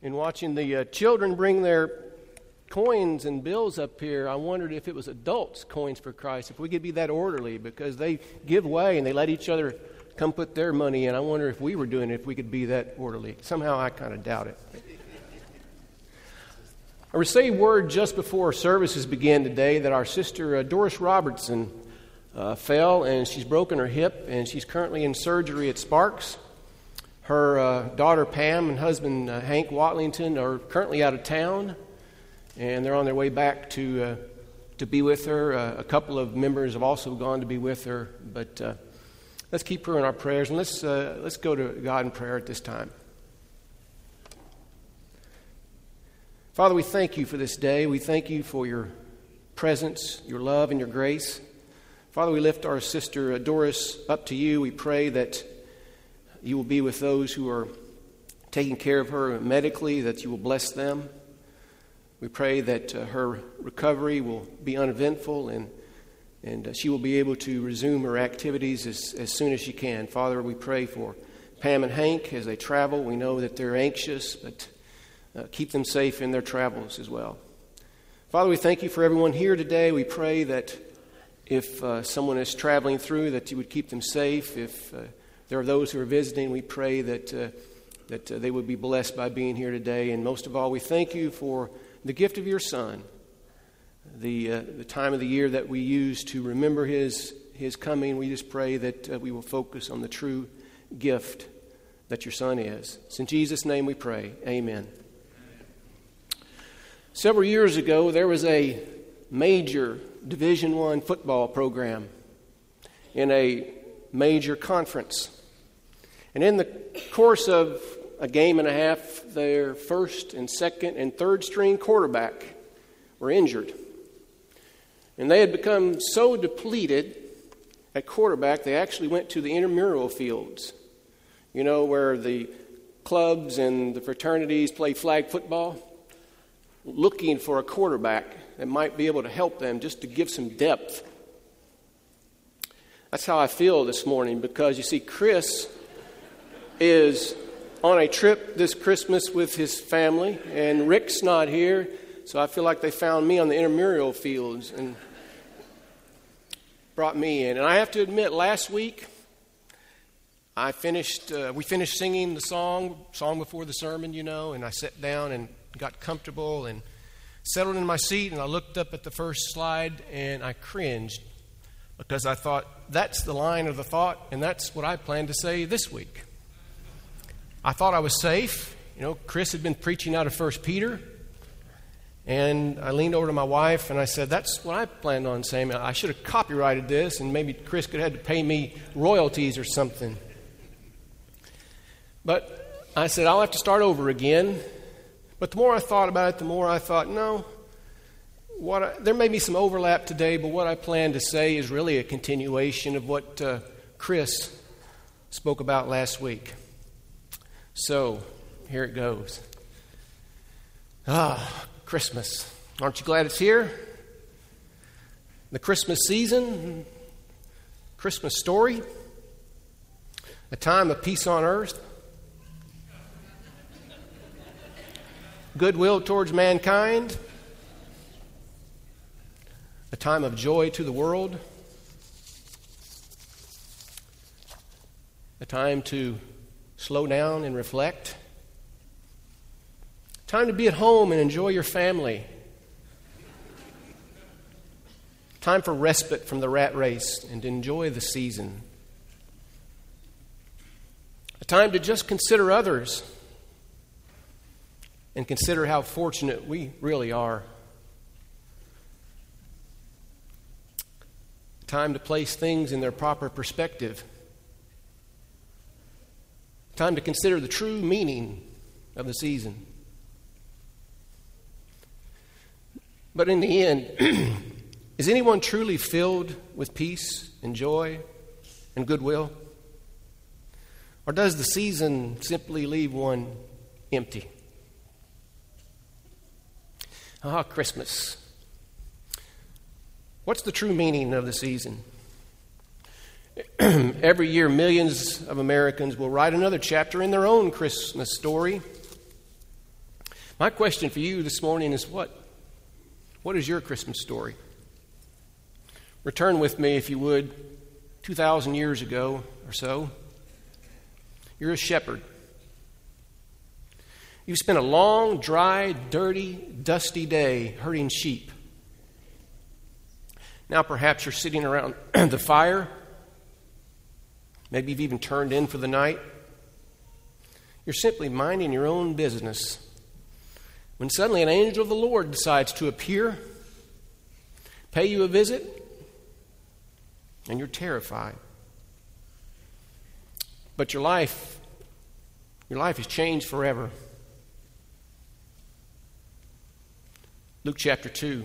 In watching the uh, children bring their coins and bills up here, I wondered if it was adults' coins for Christ, if we could be that orderly because they give way and they let each other come put their money in. I wonder if we were doing it, if we could be that orderly. Somehow I kind of doubt it. I received word just before services began today that our sister uh, Doris Robertson uh, fell and she's broken her hip and she's currently in surgery at Sparks. Her uh, daughter Pam and husband uh, Hank Watlington are currently out of town and they're on their way back to, uh, to be with her. Uh, a couple of members have also gone to be with her, but let's keep her in our prayers and let's, let's go to God in prayer at this time. Father, we thank you for this day. We thank you for your presence, your love, and your grace. Father, we lift our sister uh, Doris up to you. We pray that you will be with those who are taking care of her medically, that you will bless them. We pray that uh, her recovery will be uneventful and, and uh, she will be able to resume her activities as, as soon as she can. Father, we pray for Pam and Hank as they travel. We know that they're anxious, but uh, keep them safe in their travels as well. Father, we thank you for everyone here today. We pray that if uh, someone is traveling through, that you would keep them safe. If uh, there are those who are visiting, we pray that, uh, that uh, they would be blessed by being here today. And most of all, we thank you for the gift of your Son, the, uh, the time of the year that we use to remember his, his coming. We just pray that we will focus on the true gift that your Son is. It's in Jesus' name we pray. Amen. Several years ago, there was a major Division One football program in a major conference. And in the course of a game and a half, their first and second and third string quarterback were injured. And they had become so depleted at quarterback, they actually went to the intramural fields, you know, where the clubs and the fraternities play flag football looking for a quarterback that might be able to help them just to give some depth. That's how I feel this morning because you see, Chris is on a trip this Christmas with his family, and Rick's not here, so I feel like they found me on the intramural fields and brought me in. And I have to admit, last week, I finished, uh, we finished singing the song, song before the sermon, you know, and I sat down and got comfortable and settled in my seat, and I looked up at the first slide and I cringed because I thought, that's the line of the thought, and that's what I plan to say this week. I thought I was safe. You know, Chris had been preaching out of First Peter, and I leaned over to my wife and I said, That's what I planned on saying. I should have copyrighted this, and maybe Chris could have had to pay me royalties or something. But I said, I'll have to start over again. But the more I thought about it, the more I thought, no, what I, there may be some overlap today, but what I plan to say is really a continuation of what uh, Chris spoke about last week. So, here it goes. Ah, Christmas. Aren't you glad it's here? The Christmas season, Christmas story, a time of peace on earth, goodwill towards mankind, a time of joy to the world, a time to slow down and reflect, time to be at home and enjoy your family, time for respite from the rat race and enjoy the season, a time to just consider others and consider how fortunate we really are. Time to place things in their proper perspective. Time to consider the true meaning of the season. But in the end, is anyone truly filled with peace and joy and goodwill? Or does the season simply leave one empty? Ah, Christmas. What's the true meaning of the season? Every year, millions of Americans will write another chapter in their own Christmas story. My question for you this morning is what? What is your Christmas story? Return with me, if you would, 2,000 years ago or so. You're a shepherd. You've spent a long, dry, dirty, dusty day herding sheep. Now perhaps you're sitting around the fire. Maybe you've even turned in for the night. You're simply minding your own business when suddenly an angel of the Lord decides to appear, pay you a visit, and you're terrified. But your life, your life has changed forever. Luke chapter 2.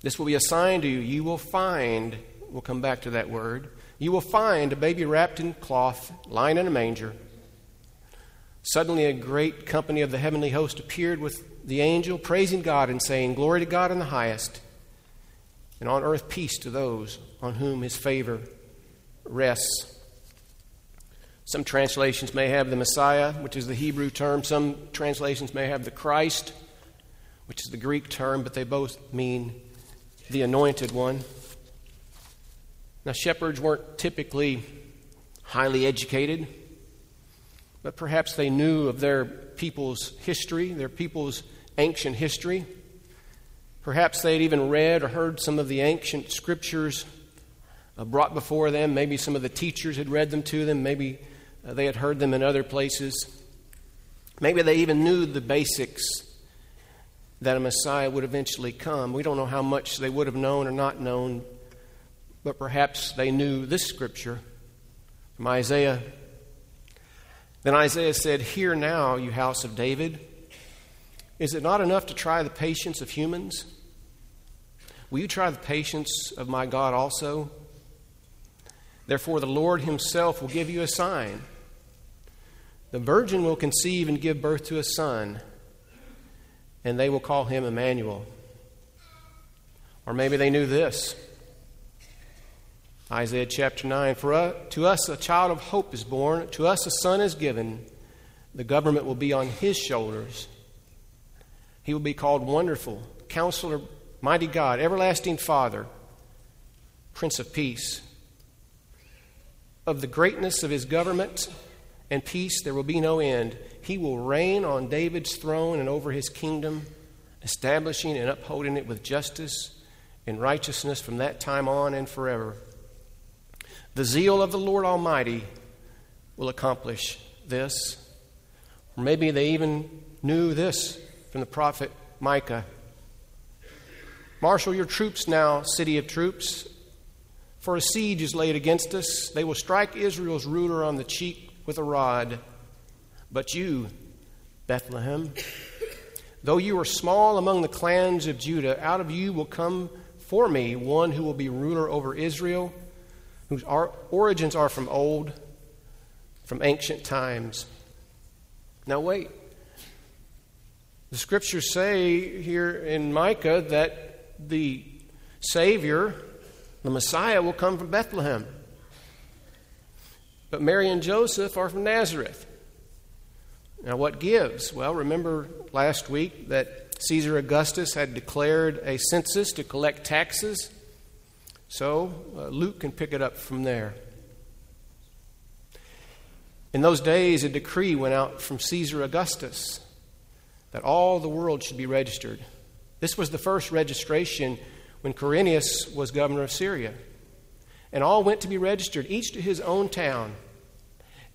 This will be a sign to you. You will find, we'll come back to that word, you will find a baby wrapped in cloth, lying in a manger. Suddenly, a great company of the heavenly host appeared with the angel, praising God and saying, Glory to God in the highest, and on earth peace to those on whom his favor rests. Some translations may have the Messiah, which is the Hebrew term. Some translations may have the Christ, which is the Greek term, but they both mean the anointed one. Now, shepherds weren't typically highly educated, but perhaps they knew of their people's history, their people's ancient history. Perhaps they had even read or heard some of the ancient scriptures uh, brought before them. Maybe some of the teachers had read them to them. Maybe uh, they had heard them in other places. Maybe they even knew the basics that a Messiah would eventually come. We don't know how much they would have known or not known, but perhaps they knew this scripture from Isaiah. Then Isaiah said, Hear now, you house of David. Is it not enough to try the patience of humans? Will you try the patience of my God also? Therefore, the Lord Himself will give you a sign. The virgin will conceive and give birth to a son, and they will call him Emmanuel. Or maybe they knew this Isaiah chapter 9 For uh, to us a child of hope is born, to us a son is given. The government will be on his shoulders. He will be called Wonderful, Counselor, Mighty God, Everlasting Father, Prince of Peace of the greatness of his government and peace there will be no end. He will reign on David's throne and over his kingdom, establishing and upholding it with justice and righteousness from that time on and forever. The zeal of the Lord Almighty will accomplish this. Or maybe they even knew this from the prophet Micah. Marshal your troops now, city of troops. For a siege is laid against us. They will strike Israel's ruler on the cheek with a rod. But you, Bethlehem, though you are small among the clans of Judah, out of you will come for me one who will be ruler over Israel, whose origins are from old, from ancient times. Now, wait. The scriptures say here in Micah that the Savior the Messiah will come from Bethlehem. But Mary and Joseph are from Nazareth. Now, what gives? Well, remember last week that Caesar Augustus had declared a census to collect taxes. So uh, Luke can pick it up from there. In those days, a decree went out from Caesar Augustus that all the world should be registered. This was the first registration when Quirinius was governor of Syria. And all went to be registered, each to his own town.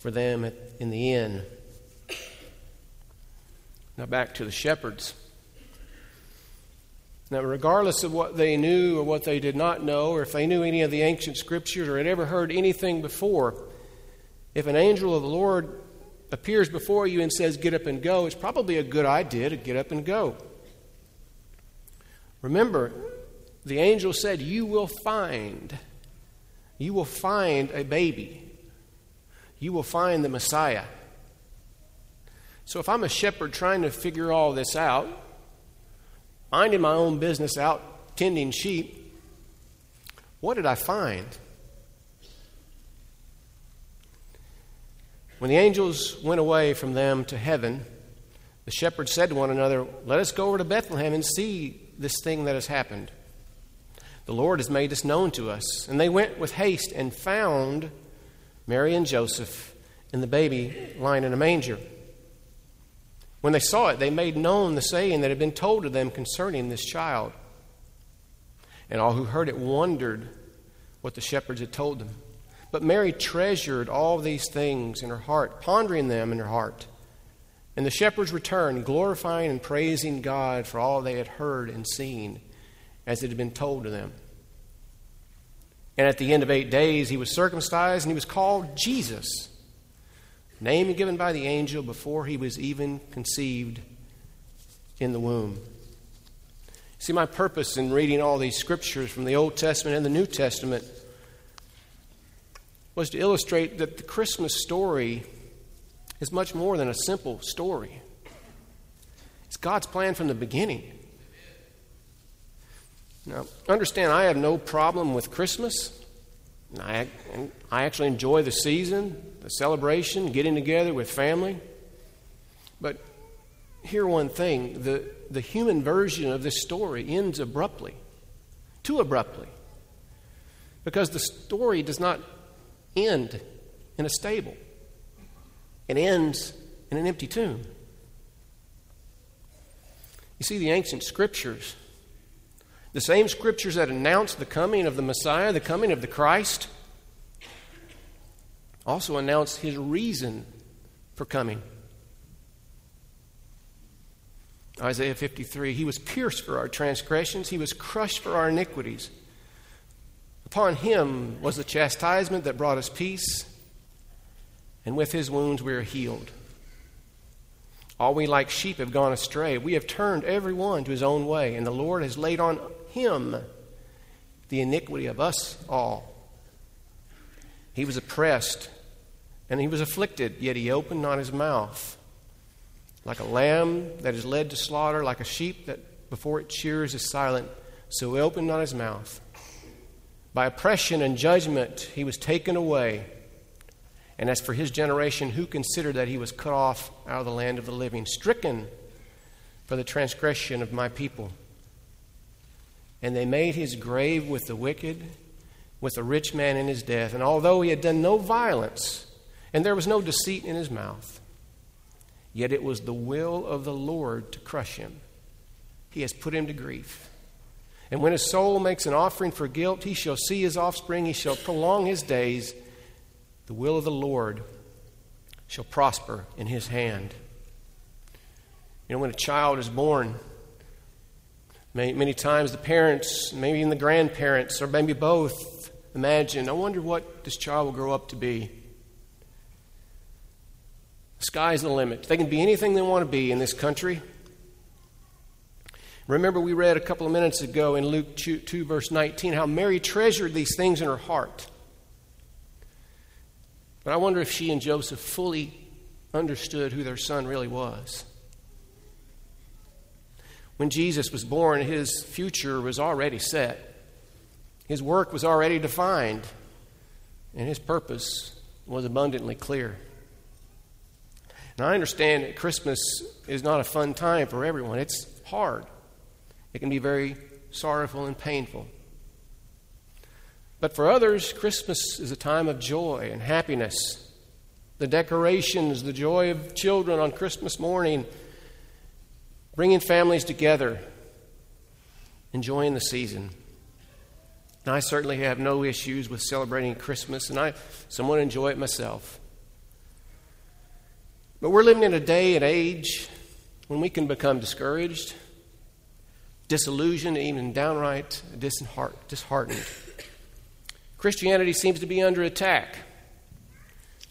for them in the end. Now back to the shepherds. Now, regardless of what they knew or what they did not know, or if they knew any of the ancient scriptures or had ever heard anything before, if an angel of the Lord appears before you and says, Get up and go, it's probably a good idea to get up and go. Remember, the angel said, You will find, you will find a baby. You will find the Messiah. So if I'm a shepherd trying to figure all this out, minding my own business out tending sheep, what did I find? When the angels went away from them to heaven, the shepherds said to one another, Let us go over to Bethlehem and see this thing that has happened. The Lord has made this known to us. And they went with haste and found Mary and Joseph and the baby lying in a manger. When they saw it, they made known the saying that had been told to them concerning this child. And all who heard it wondered what the shepherds had told them. But Mary treasured all these things in her heart, pondering them in her heart. And the shepherds returned, glorifying and praising God for all they had heard and seen, as it had been told to them. And at the end of eight days, he was circumcised, and he was called Jesus, name given by the angel before he was even conceived in the womb. See, my purpose in reading all these scriptures from the Old Testament and the New Testament was to illustrate that the Christmas story is much more than a simple story. It's God's plan from the beginning. Now, understand, I have no problem with Christmas. I, I actually enjoy the season, the celebration, getting together with family. But hear one thing the, the human version of this story ends abruptly, too abruptly, because the story does not end in a stable, it ends in an empty tomb. You see, the ancient scriptures, the same scriptures that announced the coming of the Messiah, the coming of the Christ, also announced his reason for coming. Isaiah 53 He was pierced for our transgressions, He was crushed for our iniquities. Upon him was the chastisement that brought us peace, and with his wounds we are healed. All we like sheep have gone astray. We have turned every one to his own way, and the Lord has laid on him the iniquity of us all. He was oppressed and he was afflicted, yet he opened not his mouth. Like a lamb that is led to slaughter, like a sheep that before it shears is silent, so he opened not his mouth. By oppression and judgment he was taken away. And as for his generation, who considered that he was cut off out of the land of the living, stricken for the transgression of my people? And they made his grave with the wicked, with the rich man in his death. And although he had done no violence, and there was no deceit in his mouth, yet it was the will of the Lord to crush him. He has put him to grief. And when his soul makes an offering for guilt, he shall see his offspring, he shall prolong his days. The will of the Lord shall prosper in his hand. You know, when a child is born, many, many times the parents, maybe even the grandparents, or maybe both, imagine, I wonder what this child will grow up to be. The sky's the limit. They can be anything they want to be in this country. Remember, we read a couple of minutes ago in Luke 2, 2, verse 19, how Mary treasured these things in her heart. But I wonder if she and Joseph fully understood who their son really was. When Jesus was born, his future was already set, his work was already defined, and his purpose was abundantly clear. Now, I understand that Christmas is not a fun time for everyone, it's hard. It can be very sorrowful and painful. But for others, Christmas is a time of joy and happiness. The decorations, the joy of children on Christmas morning, bringing families together, enjoying the season. And I certainly have no issues with celebrating Christmas, and I somewhat enjoy it myself. But we're living in a day and age when we can become discouraged, disillusioned, even downright disheartened. Christianity seems to be under attack.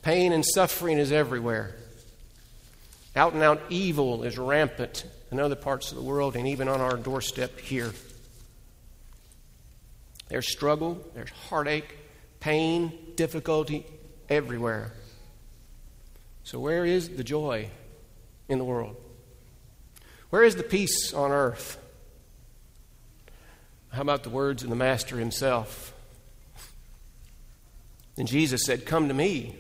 Pain and suffering is everywhere. Out and out evil is rampant in other parts of the world and even on our doorstep here. There's struggle, there's heartache, pain, difficulty everywhere. So, where is the joy in the world? Where is the peace on earth? How about the words of the Master himself? Then Jesus said, Come to me,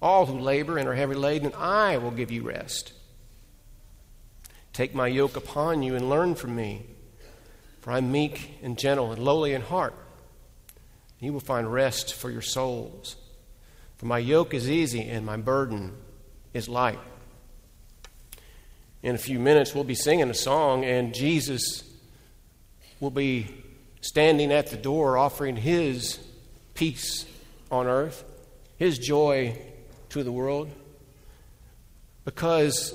all who labor and are heavy laden, and I will give you rest. Take my yoke upon you and learn from me, for I'm meek and gentle and lowly in heart. And You will find rest for your souls. For my yoke is easy and my burden is light. In a few minutes, we'll be singing a song, and Jesus will be standing at the door offering his peace on earth, his joy to the world. Because,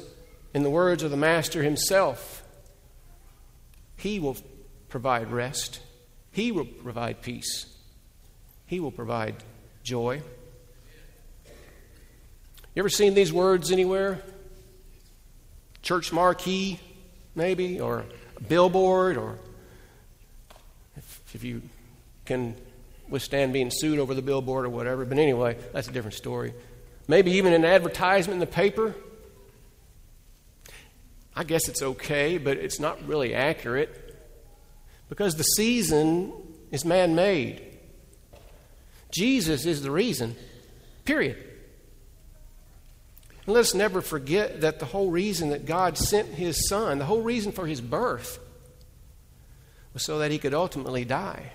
in the words of the Master himself, he will provide rest, he will provide peace, he will provide joy. You ever seen these words anywhere? Church marquee, maybe, or a billboard, or if, if you can withstand being sued over the billboard or whatever. But anyway, that's a different story. Maybe even an advertisement in the paper. I guess it's okay, but it's not really accurate because the season is man made. Jesus is the reason, period. And let's never forget that the whole reason that God sent his son, the whole reason for his birth, was so that he could ultimately die.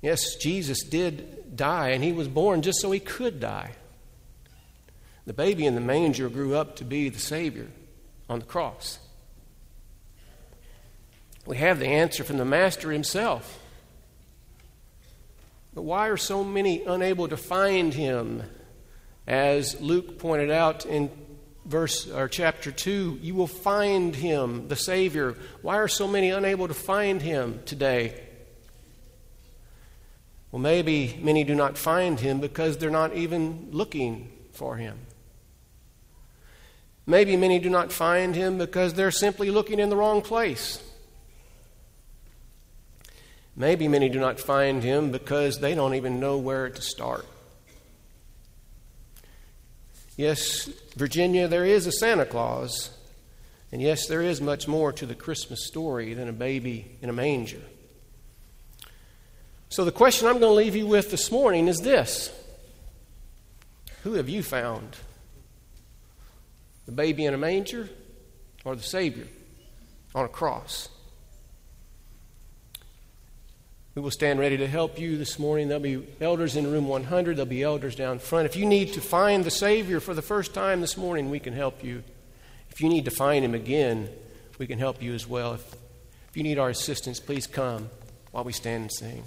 Yes, Jesus did die, and he was born just so he could die. The baby in the manger grew up to be the Savior on the cross. We have the answer from the Master himself. But why are so many unable to find him? As Luke pointed out in verse or chapter 2, you will find him, the Savior. Why are so many unable to find him today? Well, maybe many do not find him because they're not even looking for him. Maybe many do not find him because they're simply looking in the wrong place. Maybe many do not find him because they don't even know where to start. Yes, Virginia, there is a Santa Claus. And yes, there is much more to the Christmas story than a baby in a manger. So, the question I'm going to leave you with this morning is this Who have you found? The baby in a manger or the Savior on a cross? We will stand ready to help you this morning. There'll be elders in room 100, there'll be elders down front. If you need to find the Savior for the first time this morning, we can help you. If you need to find Him again, we can help you as well. If, if you need our assistance, please come while we stand and sing.